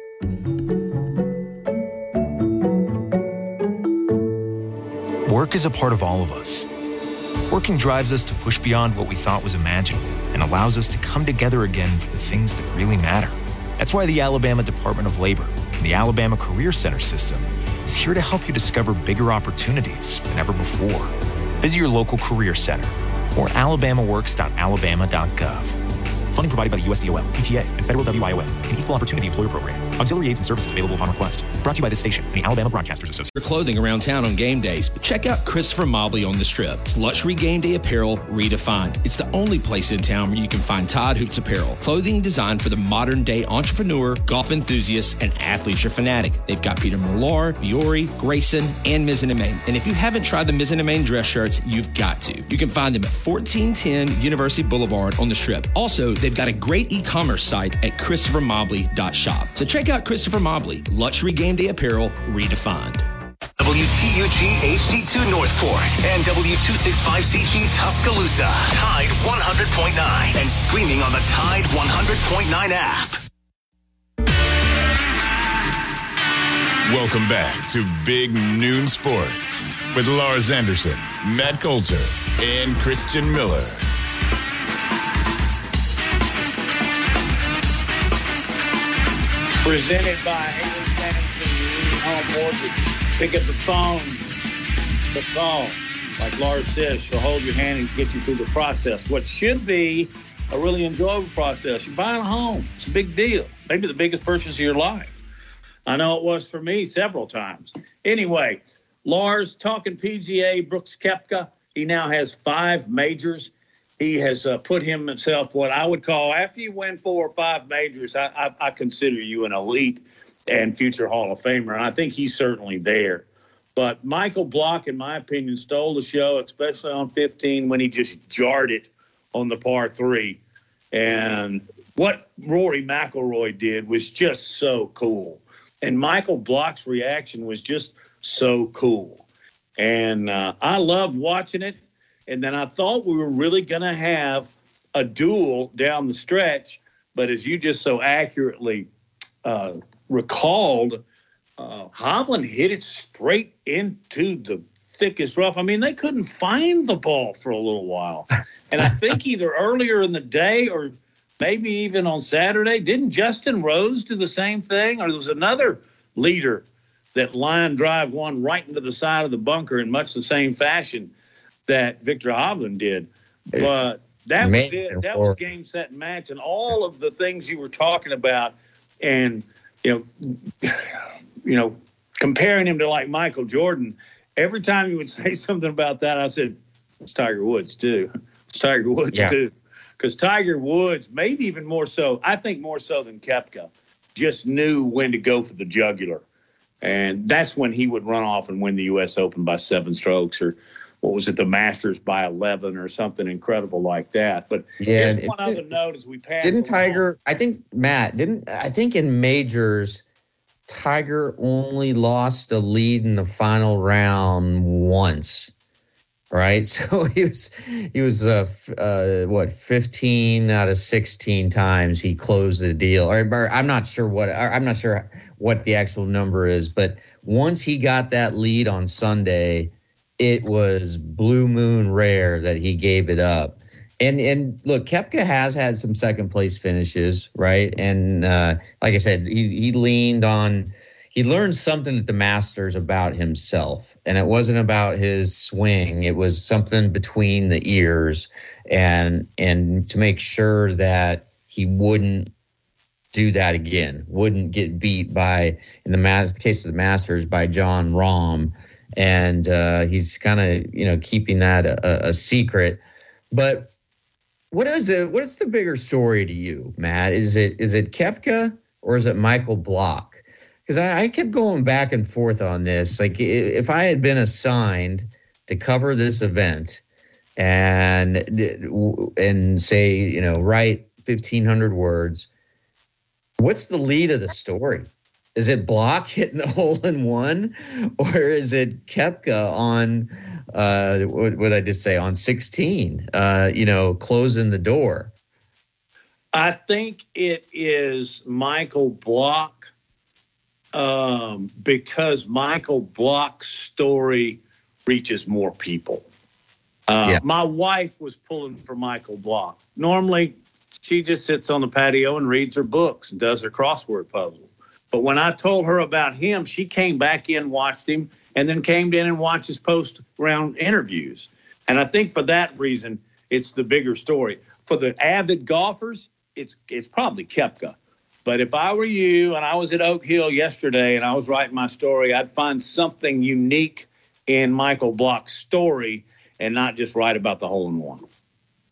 Work is a part of all of us. Working drives us to push beyond what we thought was imaginable and allows us to come together again for the things that really matter. That's why the Alabama Department of Labor and the Alabama Career Center system is here to help you discover bigger opportunities than ever before. Visit your local career center or alabamaworks.alabama.gov. Funding provided by the USDOL, PTA, and Federal WIOA, an equal opportunity employer program. Auxiliary aids and services available upon request. Brought to you by this station and the Alabama Broadcasters Association. Your clothing around town on game days, but check out Christopher Mobley on the Strip. It's luxury game day apparel redefined. It's the only place in town where you can find Todd Hoops apparel, clothing designed for the modern day entrepreneur, golf enthusiast, and athleisure fanatic. They've got Peter Millar, Fiore, Grayson, and Mizzen and Main. And if you haven't tried the Mizzen and Main dress shirts, you've got to. You can find them at 1410 University Boulevard on the Strip. Also, they've they've got a great e-commerce site at christophermobley.shop. So check out Christopher Mobley, luxury game day apparel redefined. WTUG HD2 Northport and W265CG Tuscaloosa. Tide 100.9 and streaming on the Tide 100.9 app. Welcome back to Big Noon Sports with Lars Anderson, Matt Coulter, and Christian Miller. Presented by Haley Fantasy Home Mortgage. Pick up the phone. The phone. Like Lars says, she'll hold your hand and get you through the process. What should be a really enjoyable process. You're buying a home. It's a big deal. Maybe the biggest purchase of your life. I know it was for me several times. Anyway, Lars talking PGA, Brooks Koepka. He now has five majors he has uh, put himself what I would call after you win four or five majors, I, I, I, consider you an elite and future Hall of Famer. And I think he's certainly there. But Michael Block, in my opinion, stole the show, especially on 15 when he just jarred it on the par three. And what Rory McIlroy did was just so cool. And Michael Block's reaction was just so cool. And uh, I love watching it. And then I thought we were really going to have a duel down the stretch. But as you just so accurately uh, recalled, uh, Hovland hit it straight into the thickest rough. I mean, they couldn't find the ball for a little while. And I think either earlier in the day or maybe even on Saturday, didn't Justin Rose do the same thing? Or there was another leader that line drive one right into the side of the bunker in much the same fashion that Viktor Hovland did. But that Man, was it. That was game, set, and match, and all of the things you were talking about, and you know, you know, comparing him to like Michael Jordan. Every time you would say something about that, I said, "It's Tiger Woods too. It's Tiger Woods yeah. too." Because Tiger Woods, maybe even more so, I think more so than Koepka, just knew when to go for the jugular. And that's when he would run off and win the U.S. Open by seven strokes or what was it, the Masters by 11 or something incredible like that. But yeah, just one it, other note as we pass. Didn't Tiger, I think, Matt, didn't, I think in majors, Tiger only lost a lead in the final round once. Right, so he was he was uh, uh, what fifteen out of sixteen times he closed the deal. Or, or I'm not sure what I'm not sure what the actual number is, but once he got that lead on Sunday, it was blue moon rare that he gave it up. And and look, Koepka has had some second place finishes, right? And uh, like I said, he he leaned on he learned something at the Masters about himself, and it wasn't about his swing. It was something between the ears, and and to make sure that he wouldn't do that again, wouldn't get beat by in the, mas- the case of the Masters by Jon Rahm and uh, he's kind of you know keeping that a, a, secret. But what is it? What is the bigger story to you, Matt? Is it is it Koepka or is it Michael Block? Because I, I kept going back and forth on this. Like if I had been assigned to cover this event and and say you know write fifteen hundred words, what's the lead of the story? Is it Block hitting the hole in one, or is it Koepka on uh, what would I just say on 16? Uh, you know, closing the door. I think it is Michael Block um, because Michael Block's story reaches more people. Uh, yeah. My wife was pulling for Michael Block. Normally, she just sits on the patio and reads her books and does her crossword puzzle. But when I told her about him, she came back in, watched him, and then came in and watched his post round interviews. And I think for that reason, it's the bigger story. For the avid golfers, it's it's probably Koepka. But if I were you and I was at Oak Hill yesterday and I was writing my story, I'd find something unique in Michael Block's story and not just write about the hole in one.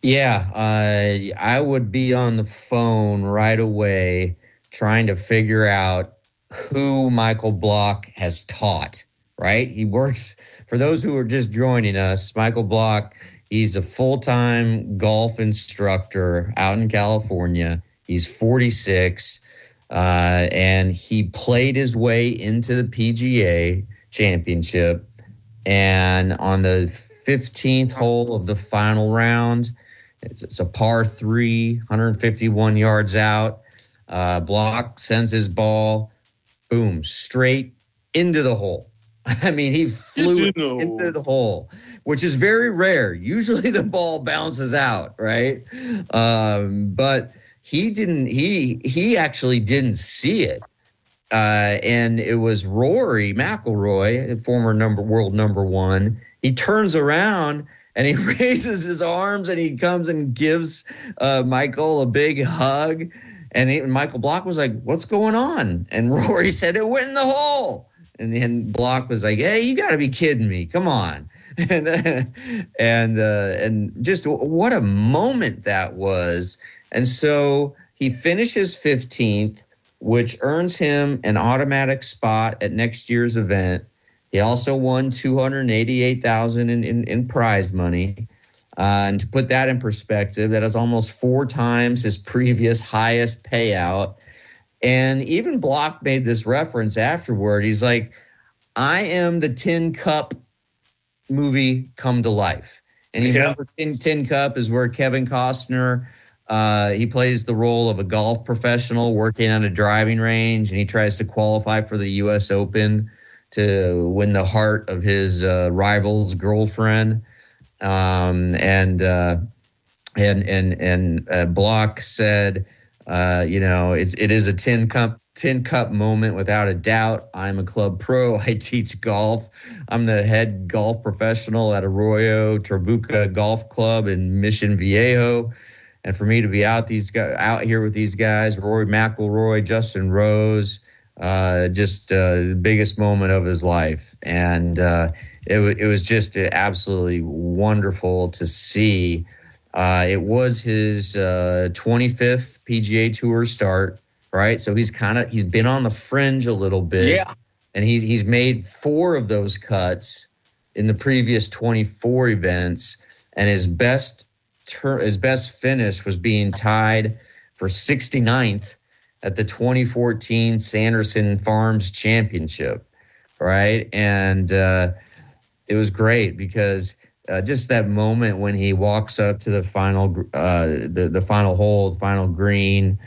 Yeah, uh, I would be on the phone right away trying to figure out who Michael Block has taught, right? He works for those who are just joining us. Michael Block He's a full time golf instructor out in California. He's 46, uh, and he played his way into the PGA championship. And on the 15th hole of the final round, it's, it's a par three, 151 yards out. Uh, Block sends his ball, boom, straight into the hole. I mean, he flew into the hole, which is very rare. Usually the ball bounces out, right? Um, but he didn't. He he actually didn't see it, uh, and it was Rory McIlroy, former number world number one. He turns around and he raises his arms and he comes and gives uh, Michael a big hug. And Michael Block was like, "What's going on?" And Rory said, "It went in the hole." And then Block was like, "Hey, you got to be kidding me! Come on!" and and uh, and just what a moment that was. And so he finishes 15th, which earns him an automatic spot at next year's event. He also won 288,000 in, in, in prize money. Uh, and to put that in perspective, that is almost four times his previous highest payout. And even Block made this reference afterward. He's like, I am the Tin Cup movie come to life. And you yeah. remember Tin, Tin Cup is where Kevin Costner uh, he plays the role of a golf professional working on a driving range, and he tries to qualify for the U.S. Open to win the heart of his uh, rival's girlfriend. Um, and uh, and and and uh, Block said, uh, you know, it's it is a tin cup tin cup moment without a doubt. I'm a club pro. I teach golf. I'm the head golf professional at Arroyo Trabuco Golf Club in Mission Viejo and for me to be out these guys out here with these guys, Rory McIlroy, Justin Rose, uh, just uh, the biggest moment of his life, and uh, it, it was just absolutely wonderful to see. Uh, it was his 25th uh, PGA Tour start, right? So he's kind of he's been on the fringe a little bit, yeah. And he's he's made four of those cuts in the previous 24 events, and his best ter- his best finish was being tied for 69th at the 2014 Sanderson Farms Championship, right? And uh, it was great because uh, just that moment when he walks up to the final uh, the the final hole, the final green,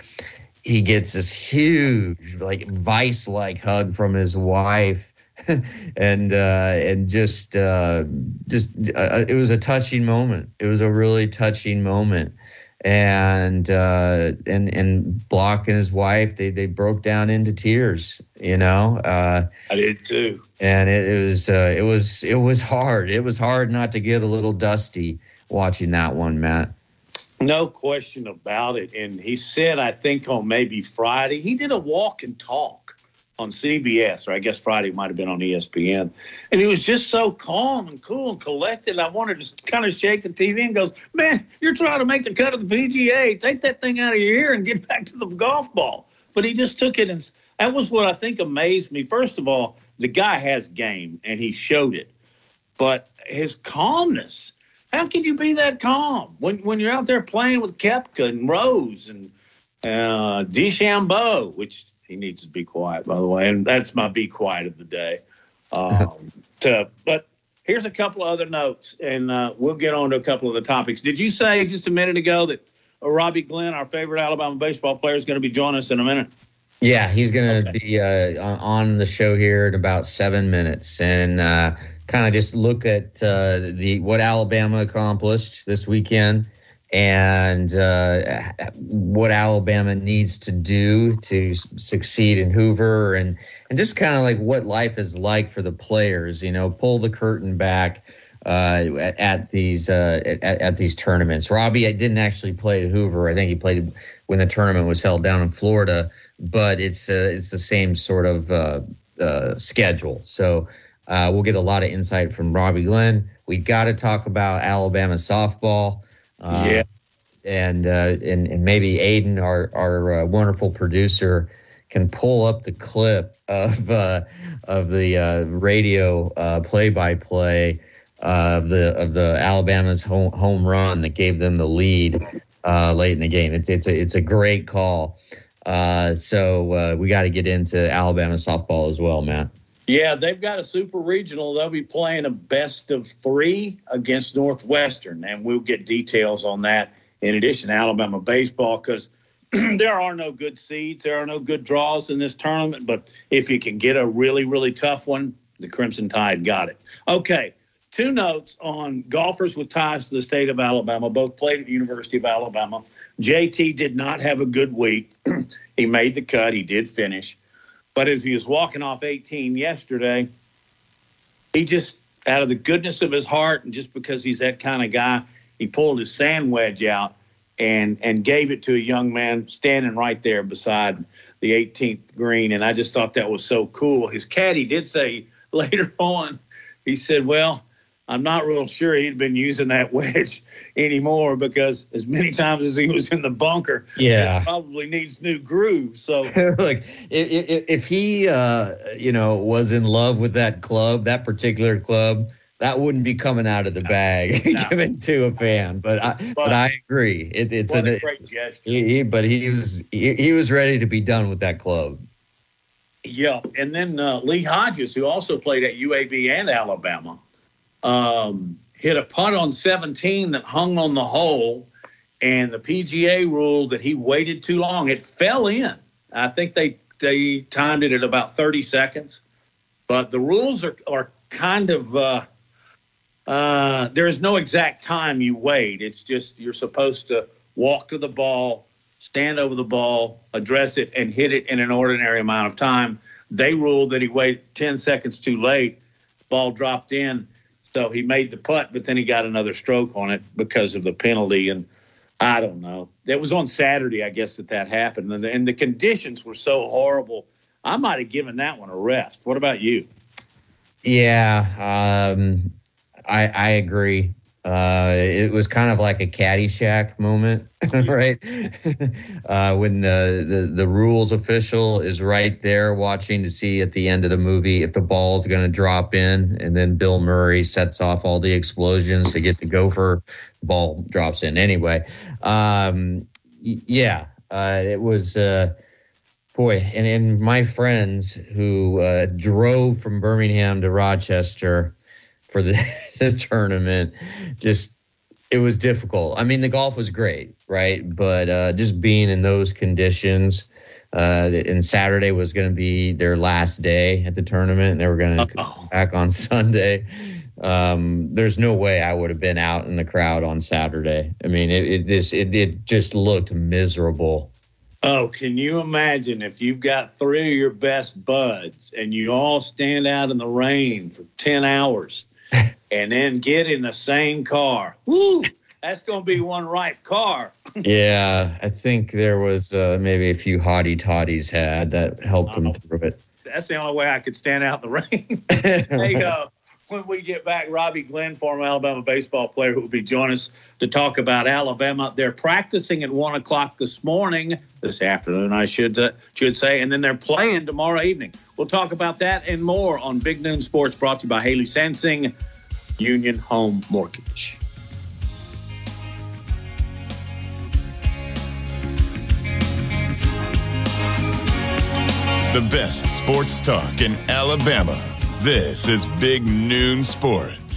he gets this huge like vice like hug from his wife and uh, and just uh, just uh, it was a touching moment. It was a really touching moment, and uh, and and Block and his wife they they broke down into tears. You know, uh, I did too. And it, it was uh, it was it was hard. It was hard not to get a little dusty watching that one, Matt. No question about it. And he said, I think on maybe Friday, he did a walk and talk on CBS, or I guess Friday might have been on ESPN. And he was just so calm and cool and collected. I wanted to kind of shake the TV and goes, Man, you're trying to make the cut of the PGA. Take that thing out of your ear and get back to the golf ball. But he just took it and that was what I think amazed me. First of all, the guy has game and he showed it. But his calmness, how can you be that calm when when you're out there playing with Koepka and Rose and uh, DeChambeau, which he needs to be quiet, by the way. And that's my be quiet of the day. Um, to, but here's a couple of other notes, and uh, we'll get on to a couple of the topics. Did you say just a minute ago that uh, Robbie Glenn, our favorite Alabama baseball player, is going to be joining us in a minute? Yeah, he's going to okay. be uh, on the show here in about seven minutes, and uh, kind of just look at uh, the what Alabama accomplished this weekend and uh, what Alabama needs to do to succeed in Hoover, and and just kind of like what life is like for the players. You know, pull the curtain back uh, at, at, these uh, at, at, these tournaments. Robbie, I didn't actually play at Hoover. I think he played when the tournament was held down in Florida, but it's uh, it's the same sort of uh, uh, schedule. So. we'll get a lot of insight from Robbie Glenn. We got to talk about Alabama softball. Uh, yeah. And, uh, and and maybe Aiden, our our uh, wonderful producer, can pull up the clip of uh, of the uh, radio play by play of the of the Alabama's home, home run that gave them the lead uh, late in the game. It's it's a it's a great call. Uh, so uh, we got to get into Alabama softball as well, Matt. Yeah, they've got a super regional. They'll be playing a best of three against Northwestern, and we'll get details on that in addition to Alabama baseball because there are no good seeds, there are no good draws in this tournament. But if you can get a really, really tough one, the Crimson Tide got it. Okay, two notes on golfers with ties to the state of Alabama. Both played at the University of Alabama. JT did not have a good week. he made the cut, he did finish. But as he was walking off 18 yesterday, he just, out of the goodness of his heart, and just because he's that kind of guy, he pulled his sand wedge out and and gave it to a young man standing right there beside the 18th green. And I just thought that was so cool. His caddy did say later on, he said, "Well, I'm not real sure he'd been using that wedge anymore because as many times as he was in the bunker, yeah, probably needs new grooves. So, like, if, if he, uh, you know, was in love with that club, that particular club, that wouldn't be coming out of the bag no. given to a fan. But I, but, but I agree, it, it's a great gesture. He, he, but he was he, he was ready to be done with that club. Yeah, and then uh, Lee Hodges, who also played at UAB and Alabama um, hit a putt on 17 that hung on the hole, and the PGA ruled that he waited too long. It fell in. I think they they timed it at about 30 seconds, but the rules are are kind of. Uh, uh, there is no exact time you wait. It's just you're supposed to walk to the ball, stand over the ball, address it, and hit it in an ordinary amount of time. They ruled that he waited 10 seconds too late. Ball dropped in. So he made the putt, but then he got another stroke on it because of the penalty. And I don't know. It was on Saturday, I guess, that that happened. And the, and the conditions were so horrible. I might have given that one a rest. What about you? Yeah, um, I, I agree. Uh, it was kind of like a Caddyshack moment, right? uh, when the, the the rules official is right there watching to see at the end of the movie if the ball's going to drop in, and then Bill Murray sets off all the explosions to get the gopher. Ball drops in anyway. Um, yeah, uh, it was. Uh, boy, and, and my friends who uh, drove from Birmingham to Rochester for the, the tournament. Just it was difficult. I mean, the golf was great, right? But uh, just being in those conditions, uh, and Saturday was going to be their last day at the tournament, and they were going to come back on Sunday. Um, there's no way I would have been out in the crowd on Saturday. I mean, it it just it, it just looked miserable. Oh, can you imagine if you've got three of your best buds and you all stand out in the rain for 10 hours and then get in the same car. Woo! That's going to be one right car. yeah, I think there was uh, maybe a few hottie toddies had that helped them through it. That's the only way I could stand out in the rain. hey, uh, when we get back, Robbie Glenn, former Alabama baseball player, who will be joining us to talk about Alabama. They're practicing at one o'clock this morning, this afternoon, I should uh, should say, and then they're playing tomorrow evening. We'll talk about that and more on Big Noon Sports, brought to you by Haley Sansing. Union Home Mortgage. The best sports talk in Alabama. This is Big Noon Sports.